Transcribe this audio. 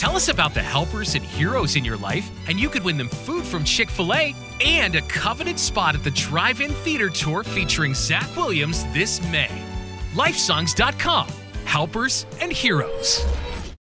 Tell us about the helpers and heroes in your life, and you could win them food from Chick fil A and a coveted spot at the Drive In Theater Tour featuring Zach Williams this May. Lifesongs.com Helpers and Heroes.